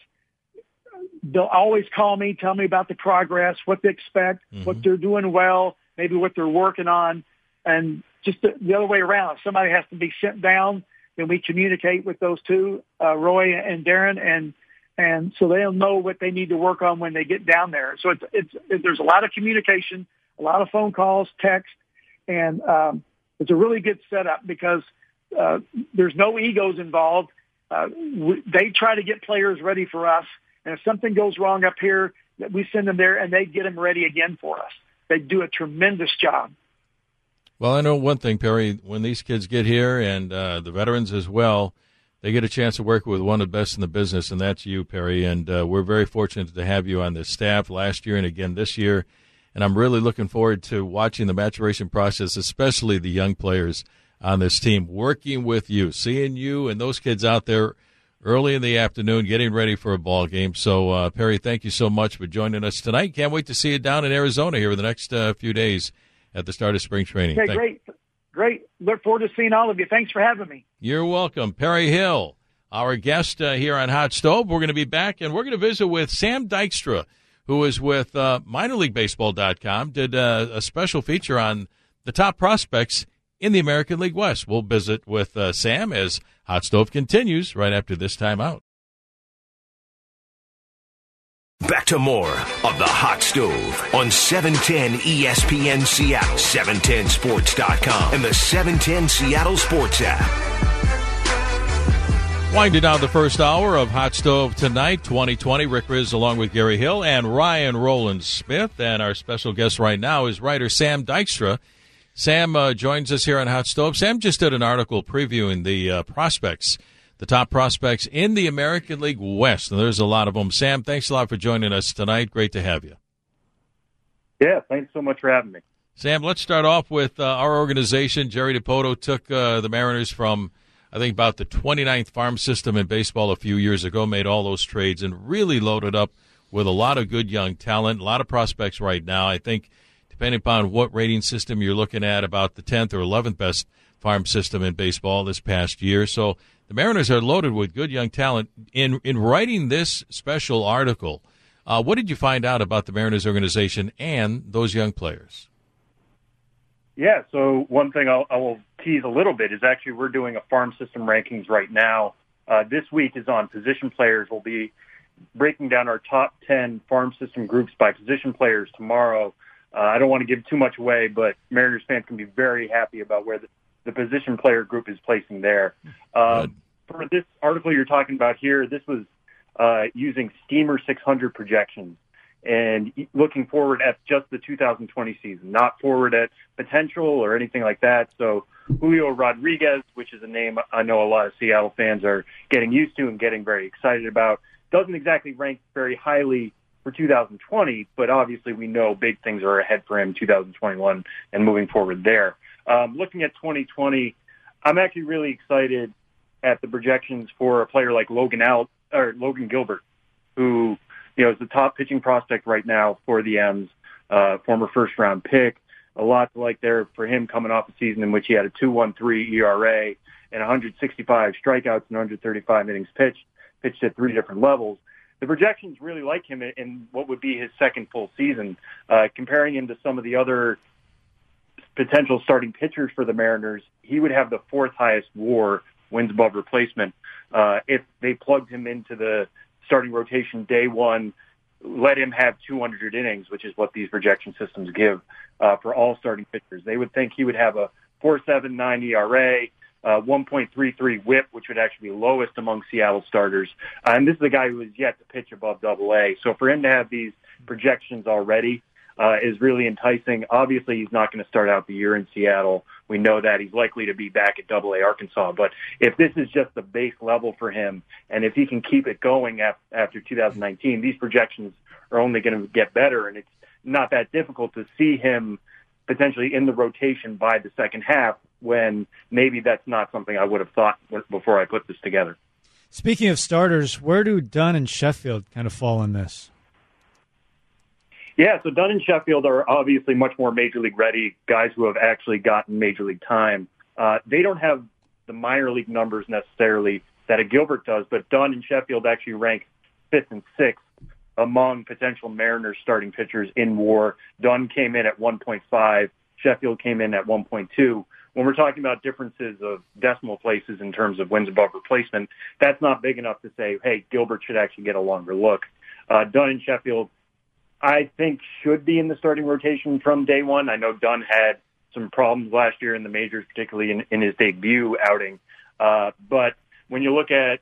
they'll always call me, tell me about the progress, what they expect, mm-hmm. what they're doing well, maybe what they're working on, and just the, the, other way around. If somebody has to be sent down, then we communicate with those two, uh, Roy and Darren, and and so they'll know what they need to work on when they get down there. So it's it's it, there's a lot of communication, a lot of phone calls, text, and um, it's a really good setup because uh, there's no egos involved. Uh, we, they try to get players ready for us and if something goes wrong up here, we send them there and they get them ready again for us. They do a tremendous job. Well, I know one thing, Perry. When these kids get here, and uh, the veterans as well, they get a chance to work with one of the best in the business, and that's you, Perry. And uh, we're very fortunate to have you on this staff last year and again this year. And I'm really looking forward to watching the maturation process, especially the young players on this team, working with you, seeing you and those kids out there early in the afternoon, getting ready for a ball game. So, uh, Perry, thank you so much for joining us tonight. Can't wait to see you down in Arizona here in the next uh, few days at the start of spring training. Okay, thank- great, great. Look forward to seeing all of you. Thanks for having me. You're welcome, Perry Hill, our guest uh, here on Hot Stove. We're going to be back, and we're going to visit with Sam Dykstra, who is with uh, MinorLeagueBaseball.com. Did uh, a special feature on the top prospects in the American League West. We'll visit with uh, Sam as Hot Stove continues right after this time out. Back to more of the Hot Stove on 710 ESPN Seattle, 710sports.com, and the 710 Seattle Sports app. Winding down the first hour of Hot Stove tonight, 2020. Rick Rizzs along with Gary Hill and Ryan Rowland Smith. And our special guest right now is writer Sam Dykstra. Sam uh, joins us here on Hot Stove. Sam just did an article previewing the uh, prospects, the top prospects in the American League West, and there's a lot of them. Sam, thanks a lot for joining us tonight. Great to have you. Yeah, thanks so much for having me. Sam, let's start off with uh, our organization. Jerry Dipoto took uh, the Mariners from, I think, about the 29th farm system in baseball a few years ago, made all those trades, and really loaded up with a lot of good young talent, a lot of prospects right now. I think depending upon what rating system you're looking at, about the 10th or 11th best farm system in baseball this past year. So the Mariners are loaded with good young talent. In in writing this special article, uh, what did you find out about the Mariners organization and those young players? Yeah, so one thing I'll, I will tease a little bit is actually we're doing a farm system rankings right now. Uh, this week is on position players. We'll be breaking down our top 10 farm system groups by position players tomorrow. Uh, I don't want to give too much away, but Mariners fans can be very happy about where the, the position player group is placing there. Um, for this article you're talking about here, this was uh, using Steamer 600 projections and looking forward at just the 2020 season, not forward at potential or anything like that. So Julio Rodriguez, which is a name I know a lot of Seattle fans are getting used to and getting very excited about, doesn't exactly rank very highly for 2020, but obviously we know big things are ahead for him 2021 and moving forward there. Um, looking at 2020, I'm actually really excited at the projections for a player like Logan out or Logan Gilbert, who you know is the top pitching prospect right now for the M's, uh, former first round pick. A lot to like there for him coming off a season in which he had a 2.13 ERA and 165 strikeouts and 135 innings pitched, pitched at three different levels the projections really like him in what would be his second full season. Uh, comparing him to some of the other potential starting pitchers for the Mariners, he would have the fourth highest WAR wins above replacement uh, if they plugged him into the starting rotation day one. Let him have 200 innings, which is what these projection systems give uh, for all starting pitchers. They would think he would have a 4.79 ERA, uh, 1.33 whip, which would actually be lowest among Seattle starters. Uh, and this is a guy who is yet to pitch above double A. So for him to have these projections already uh, is really enticing. Obviously, he's not going to start out the year in Seattle. We know that he's likely to be back at double A Arkansas. But if this is just the base level for him, and if he can keep it going after 2019, these projections are only going to get better. And it's not that difficult to see him potentially in the rotation by the second half when maybe that's not something I would have thought before I put this together. Speaking of starters, where do Dunn and Sheffield kind of fall in this? Yeah, so Dunn and Sheffield are obviously much more major league ready guys who have actually gotten major league time. Uh, they don't have the minor league numbers necessarily that a Gilbert does, but Dunn and Sheffield actually rank fifth and sixth among potential Mariners starting pitchers in WAR. Dunn came in at 1.5. Sheffield came in at 1.2. When we're talking about differences of decimal places in terms of wins above replacement, that's not big enough to say, hey, Gilbert should actually get a longer look. Uh, Dunn and Sheffield, I think, should be in the starting rotation from day one. I know Dunn had some problems last year in the majors, particularly in, in his debut outing. Uh, but when you look at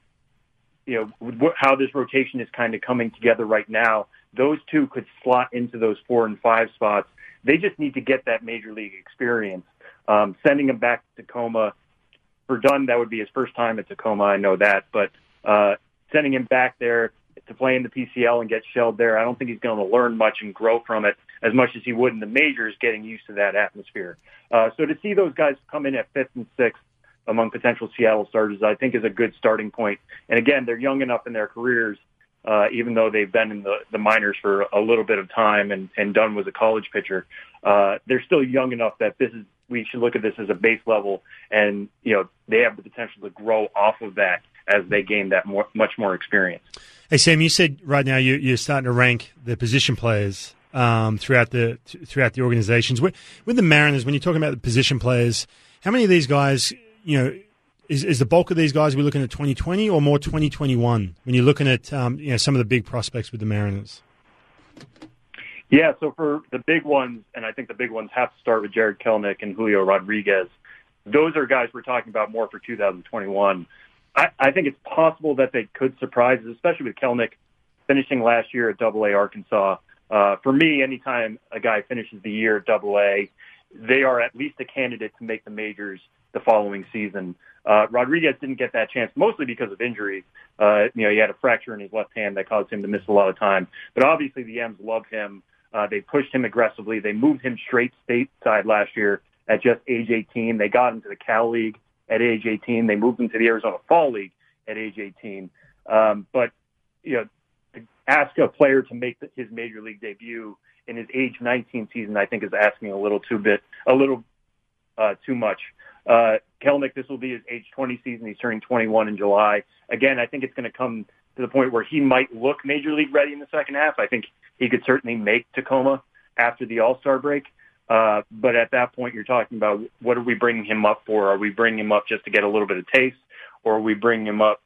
you know, how this rotation is kind of coming together right now, those two could slot into those four and five spots. They just need to get that major league experience. Um, sending him back to Tacoma for Dunn, that would be his first time at Tacoma. I know that, but uh, sending him back there to play in the PCL and get shelled there, I don't think he's going to learn much and grow from it as much as he would in the majors, getting used to that atmosphere. Uh, so to see those guys come in at fifth and sixth among potential Seattle starters, I think is a good starting point. And again, they're young enough in their careers, uh, even though they've been in the, the minors for a little bit of time and, and Dunn was a college pitcher. Uh, they're still young enough that this is, we should look at this as a base level and, you know, they have the potential to grow off of that as they gain that more, much more experience. Hey, Sam, you said right now you, you're starting to rank the position players um, throughout the throughout the organizations. With, with the Mariners, when you're talking about the position players, how many of these guys you know, is, is the bulk of these guys we're looking at 2020 or more 2021 when you're looking at um, you know some of the big prospects with the Mariners? Yeah, so for the big ones, and I think the big ones have to start with Jarred Kelenic and Julio Rodriguez. Those are guys we're talking about more for 2021. I, I think it's possible that they could surprise especially with Kelenic finishing last year at Double A Arkansas. Uh, for me, anytime a guy finishes the year at Double A, they are at least a candidate to make the majors the following season. Uh, Rodriguez didn't get that chance mostly because of injury. Uh, you know, he had a fracture in his left hand that caused him to miss a lot of time. But obviously the M's love him. Uh, they pushed him aggressively. They moved him straight stateside last year at just age 18. They got him to the Cal League at age 18. They moved him to the Arizona Fall League at age 18. Um, but, you know, ask a player to make his major league debut in his age 19 season, I think is asking a little too bit, a little uh, too much. Uh, Kelenic, this will be his age 20 season. He's turning 21 in July. Again, I think it's going to come to the point where he might look major league ready in the second half. I think he could certainly make Tacoma after the All Star break. Uh, but at that point, you're talking about what are we bringing him up for? Are we bringing him up just to get a little bit of taste, or are we bringing him up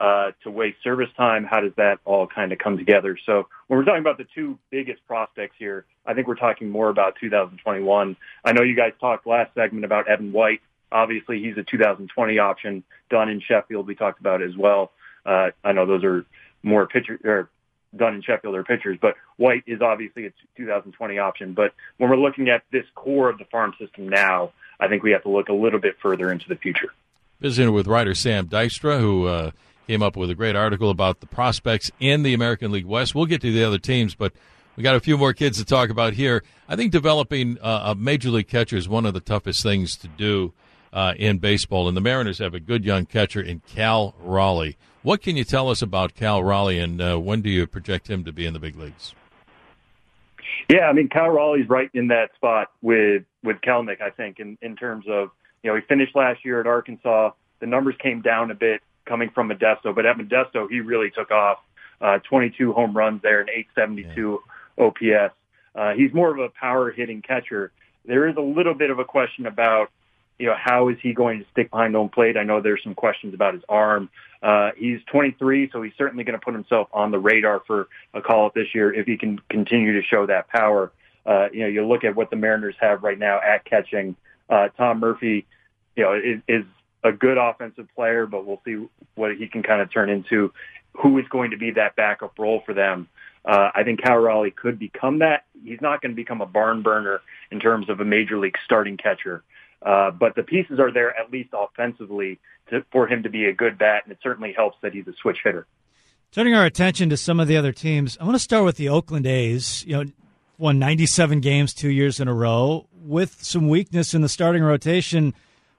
uh, to waste service time? How does that all kind of come together? So when we're talking about the two biggest prospects here, I think we're talking more about 2021. I know you guys talked last segment about Evan White. Obviously, he's a 2020 option. Dunn in Sheffield, we talked about as well. Uh, I know those are more pitcher or Dunn and Sheffield are pitchers, but White is obviously a 2020 option. But when we're looking at this core of the farm system now, I think we have to look a little bit further into the future. Visiting with writer Sam Dykstra, who uh, came up with a great article about the prospects in the American League West. We'll get to the other teams, but we got a few more kids to talk about here. I think developing uh, a major league catcher is one of the toughest things to do uh, in baseball, and the Mariners have a good young catcher in Cal Raleigh. What can you tell us about Cal Raleigh, and uh, when do you project him to be in the big leagues? Yeah, I mean Cal Raleigh's right in that spot with with Kelenic, I think, in in terms of you know he finished last year at Arkansas. The numbers came down a bit coming from Modesto, but at Modesto he really took off. Uh, 22 home runs there and 872 yeah. OPS. Uh, he's more of a power hitting catcher. There is a little bit of a question about you know, how is he going to stick behind home plate? I know there's some questions about his arm. Uh, he's 23, so he's certainly going to put himself on the radar for a call up this year if he can continue to show that power. Uh, you know, you look at what the Mariners have right now at catching. Uh, Tom Murphy, you know, is, is a good offensive player, but we'll see what he can kind of turn into. Who is going to be that backup role for them? Uh, I think Cal Raleigh could become that. He's not going to become a barn burner in terms of a major league starting catcher. Uh, but the pieces are there at least offensively to, for him to be a good bat, and it certainly helps that he's a switch hitter. Turning our attention to some of the other teams, I want to start with the Oakland A's. You know, won 97 games two years in a row with some weakness in the starting rotation,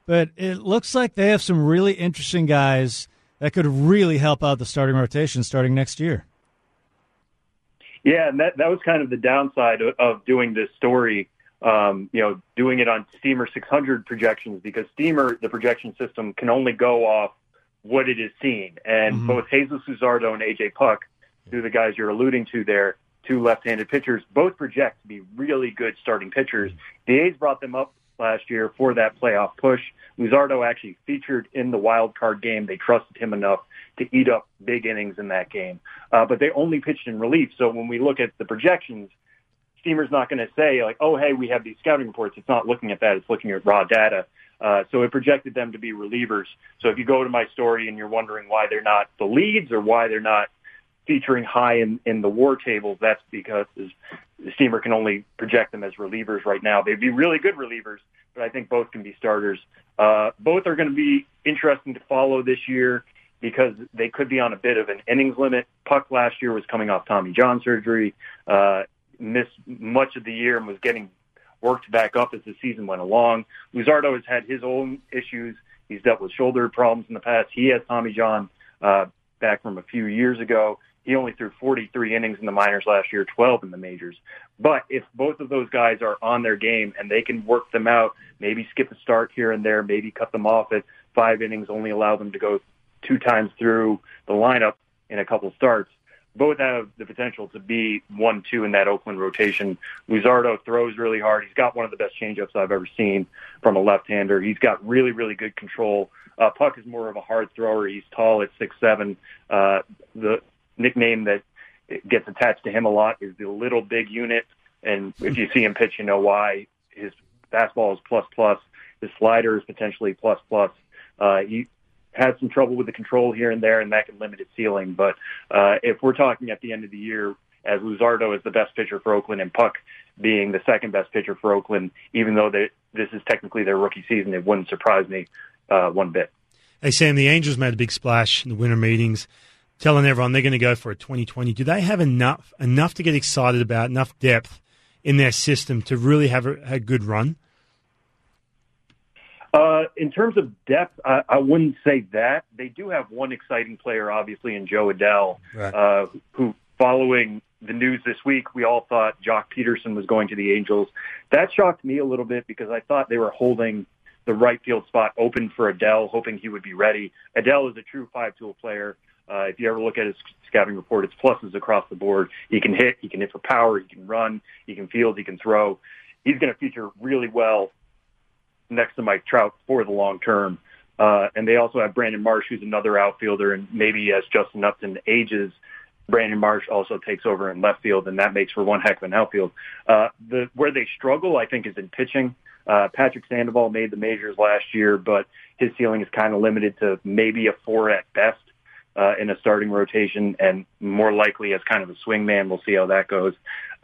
but it looks like they have some really interesting guys that could really help out the starting rotation starting next year. Yeah, and that that was kind of the downside of, of doing this story um, you know, doing it on Steamer 600 projections because Steamer, the projection system, can only go off what it is seeing. And mm-hmm. both Jesus Luzardo and AJ Puk, who the guys you're alluding to there, two left-handed pitchers, both project to be really good starting pitchers. The A's brought them up last year for that playoff push. Luzardo actually featured in the wild card game. They trusted him enough to eat up big innings in that game. Uh, but they only pitched in relief. So when we look at the projections, Steamer's not going to say like, oh, hey, we have these scouting reports. It's not looking at that. It's looking at raw data. Uh, so it projected them to be relievers. So if you go to my story and you're wondering why they're not the leads or why they're not featuring high in, in the war tables, that's because Steamer can only project them as relievers right now. They'd be really good relievers, but I think both can be starters. Uh, both are going to be interesting to follow this year because they could be on a bit of an innings limit. Puk last year was coming off Tommy John surgery. Uh, missed much of the year and was getting worked back up as the season went along. Luzardo has had his own issues. He's dealt with shoulder problems in the past. He has Tommy John uh, back from a few years ago. He only threw 43 innings in the minors last year, 12 in the majors. But if both of those guys are on their game and they can work them out, maybe skip a start here and there, maybe cut them off at five innings, only allow them to go two times through the lineup in a couple starts, both have the potential to be one two in that Oakland rotation. Luzardo throws really hard. He's got one of the best changeups I've ever seen from a left-hander. He's got really really good control. Uh, Puk is more of a hard thrower. He's tall at six seven. Uh, the nickname that gets attached to him a lot is the little big unit. And if you see him pitch, you know why. His fastball is plus plus. His slider is potentially plus plus. Uh, he had some trouble with the control here and there, and that can limit its ceiling. But uh, if we're talking at the end of the year, as Luzardo is the best pitcher for Oakland and Puk being the second best pitcher for Oakland, even though they, this is technically their rookie season, it wouldn't surprise me uh, one bit. Hey, Sam, the Angels made a big splash in the winter meetings, telling everyone they're going to go for a 2020. Do they have enough enough to get excited about, enough depth in their system to really have a, a good run? Uh, in terms of depth, I, I wouldn't say that. They do have one exciting player, obviously, in Jo Adell, Right. uh, who, following the news this week, we all thought Joc Pederson was going to the Angels. That shocked me a little bit because I thought they were holding the right field spot open for Adell, hoping he would be ready. Adell is a true five-tool player. Uh, if you ever look at his scouting report, it's pluses across the board. He can hit, he can hit for power, he can run, he can field, he can throw. He's going to feature really well next to Mike Trout for the long term. Uh, and they also have Brandon Marsh, who's another outfielder, and maybe as Justin Upton ages, Brandon Marsh also takes over in left field, and that makes for one heck of an outfield. Uh, the where they struggle, I think, is in pitching. Uh, Patrick Sandoval made the majors last year, but his ceiling is kind of limited to maybe a four at best uh, in a starting rotation, and more likely as kind of a swing man. We'll see how that goes.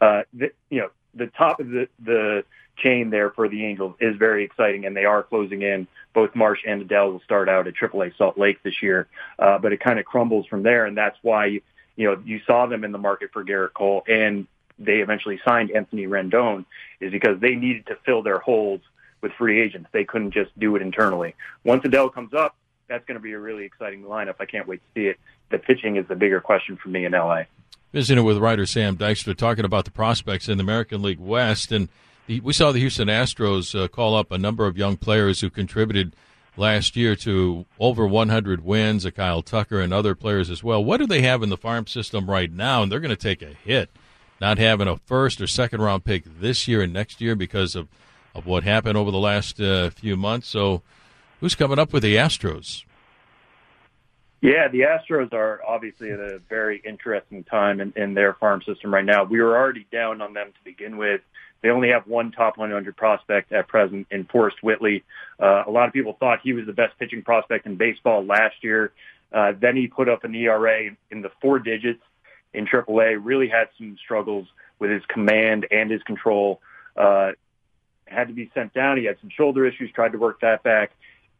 Uh, the, you know, the top of the the chain there for the Angels is very exciting, and they are closing in. Both Marsh and Adell will start out at AAA Salt Lake this year, uh, but it kind of crumbles from there, and that's why you, know you saw them in the market for Gerrit Cole, and they eventually signed Anthony Rendon, is because they needed to fill their holes with free agents. They couldn't just do it internally. Once Adell comes up, that's going to be a really exciting lineup. I can't wait to see it. The pitching is the bigger question for me in LA. Visiting with writer Sam Dykstra, talking about the prospects in the American League West, and we saw the Houston Astros uh, call up a number of young players who contributed last year to over 100 wins, a Kyle Tucker and other players as well. What do they have in the farm system right now? And they're going to take a hit, not having a first or second round pick this year and next year because of, of what happened over the last uh, few months. So, who's coming up with the Astros? Yeah, the Astros are obviously at a very interesting time in, in their farm system right now. We were already down on them to begin with. They only have one top 100 prospect at present in Forrest Whitley. Uh, a lot of people thought he was the best pitching prospect in baseball last year. Uh, then he put up an ERA in the four digits in AAA. Really had some struggles with his command and his control. Uh, had to be sent down. He had some shoulder issues. Tried to work that back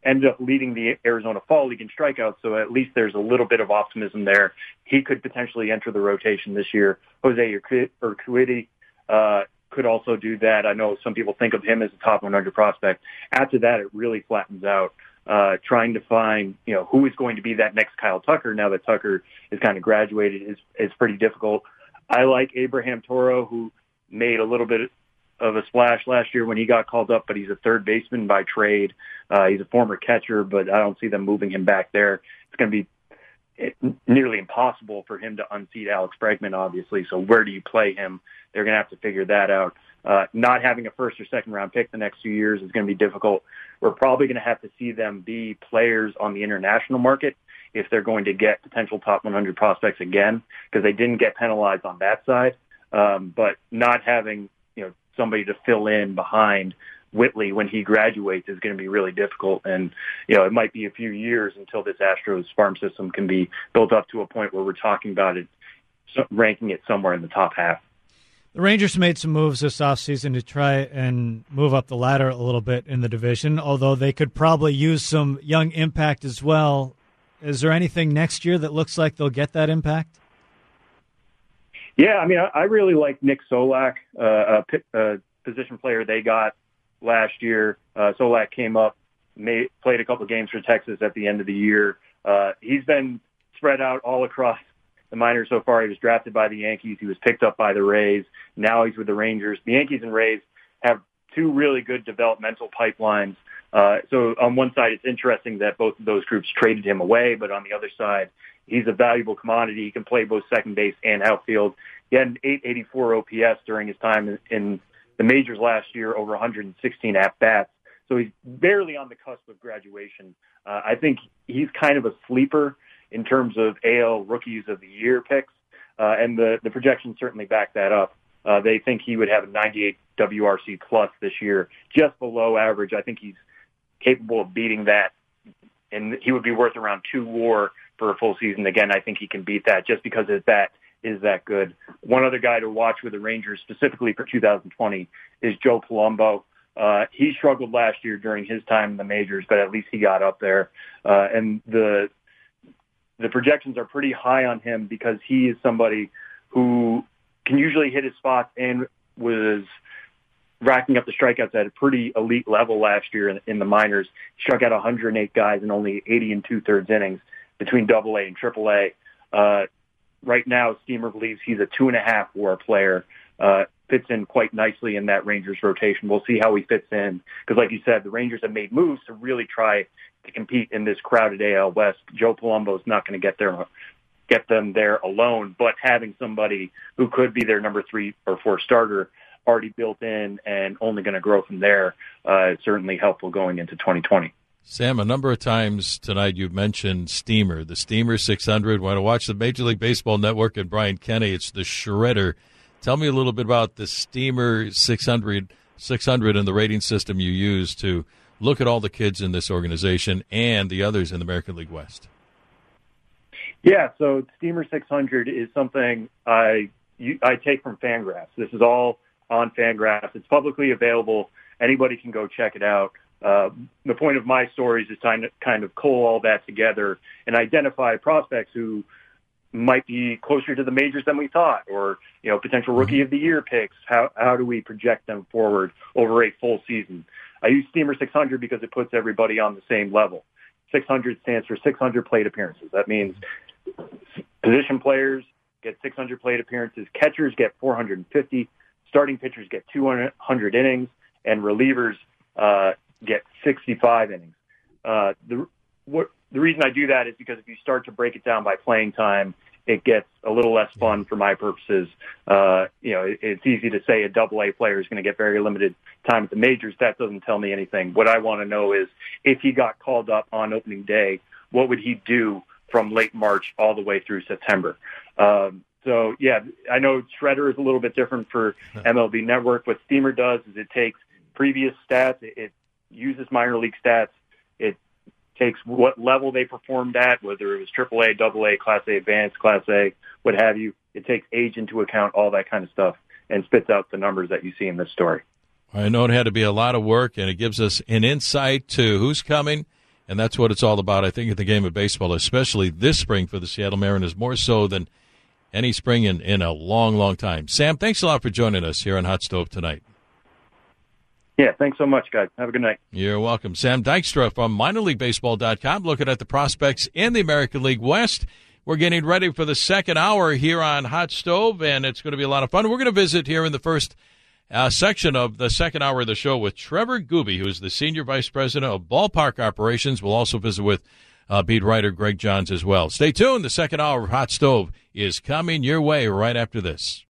ended up leading the Arizona Fall League in strikeouts, so at least there's a little bit of optimism there. He could potentially enter the rotation this year. Jose Urquidy uh, could also do that. I know some people think of him as a top 100 prospect. After that, it really flattens out. Uh, trying to find, you know, who is going to be that next Kyle Tucker now that Tucker is kind of graduated is, is pretty difficult. I like Abraham Toro, who made a little bit of a splash last year when he got called up, but he's a third baseman by trade. Uh, he's a former catcher, but I don't see them moving him back there. It's going to be nearly impossible for him to unseat Alex Bregman, obviously. So where do you play him? They're going to have to figure that out. Uh, not having a first or second round pick the next few years is going to be difficult. We're probably going to have to see them be players on the international market if they're going to get potential top 100 prospects again, because they didn't get penalized on that side. Um, but not having, you know, somebody to fill in behind Whitley when he graduates is going to be really difficult. And, you know, it might be a few years until this Astros farm system can be built up to a point where we're talking about it, ranking it somewhere in the top half. The Rangers made some moves this offseason to try and move up the ladder a little bit in the division, although they could probably use some young impact as well. Is there anything next year that looks like they'll get that impact? Yeah, I mean, I, I really like Nick Solak, uh, a, a position player they got last year. Uh, Solak came up, made, played a couple games for Texas at the end of the year. Uh, he's been spread out all across the minors so far. He was drafted by the Yankees. He was picked up by the Rays. Now he's with the Rangers. The Yankees and Rays have two really good developmental pipelines. Uh, so on one side, it's interesting that both of those groups traded him away, but on the other side, he's a valuable commodity. He can play both second base and outfield. He had an 884 OPS during his time in, in the majors last year, over 116 at bats. So he's barely on the cusp of graduation. Uh, I think he's kind of a sleeper in terms of AL rookies of the year picks, uh, and the the projections certainly back that up. Uh, they think he would have a 98 WRC plus this year, just below average. I think he's capable of beating that, and he would be worth around two WAR for a full season. Again, I think he can beat that just because of that is that good. One other guy to watch with the Rangers specifically for 2020 is Joe Palumbo. Uh, he struggled last year during his time in the majors, but at least he got up there. Uh, and the the projections are pretty high on him because he is somebody who can usually hit his spots and was racking up the strikeouts at a pretty elite level last year in, in the minors. Struck out 108 guys in only 80 and two thirds innings between Double A and Triple A. Uh, right now, Steamer believes he's a two and a half WAR player. Uh, fits in quite nicely in that Rangers rotation. We'll see how he fits in because, like you said, the Rangers have made moves to really try to compete in this crowded AL West. Joe Palumbo is not going to get there, get them there alone, but having somebody who could be their number three or four starter already built in and only going to grow from there uh, is certainly helpful going into 2020. Sam, a number of times tonight you've mentioned Steamer, the Steamer 600. When I watch the Major League Baseball Network and Brian Kenny? It's the shredder. Tell me a little bit about the Steamer 600, 600 and the rating system you use to look at all the kids in this organization and the others in the American League West. Yeah, so Steamer 600 is something I you, I take from Fangraphs. This is all on Fangraphs. It's publicly available. Anybody can go check it out. Uh, the point of my stories is trying to kind of cull all that together and identify prospects who might be closer to the majors than we thought, or you know, potential rookie mm-hmm. of the year picks. How how do we project them forward over a full season? I use Steamer 600 because it puts everybody on the same level. 600 stands for 600 plate appearances. That means position players get 600 plate appearances, catchers get 450, starting pitchers get 200 innings, and relievers uh, get 65 innings. Uh, the what, the reason I do that is because if you start to break it down by playing time, it gets a little less fun for my purposes. Uh, you know, it, it's easy to say a double A player is going to get very limited time at the majors. That doesn't tell me anything. What I want to know is if he got called up on opening day, what would he do from late March all the way through September? Um, so yeah, I know Shredder is a little bit different for MLB Network. What Steamer does is it takes previous stats, it, it uses minor league stats, it takes what level they performed at, whether it was AAA, AA, Class A Advanced, Class A, what have you. It takes age into account, all that kind of stuff, and spits out the numbers that you see in this story. I know it had to be a lot of work, and it gives us an insight to who's coming, and that's what it's all about. I think in the game of baseball, especially this spring for the Seattle Mariners, more so than any spring in, in a long, long time. Sam, thanks a lot for joining us here on Hot Stove tonight. Yeah, thanks so much, guys. Have a good night. You're welcome. Sam Dykstra from minorleaguebaseball.com looking at the prospects in the American League West. We're getting ready for the second hour here on Hot Stove, and it's going to be a lot of fun. We're going to visit here in the first uh, section of the second hour of the show with Trevor Gooby, who is the Senior Vice President of Ballpark Operations. We'll also visit with uh, beat writer Greg Johns as well. Stay tuned. The second hour of Hot Stove is coming your way right after this.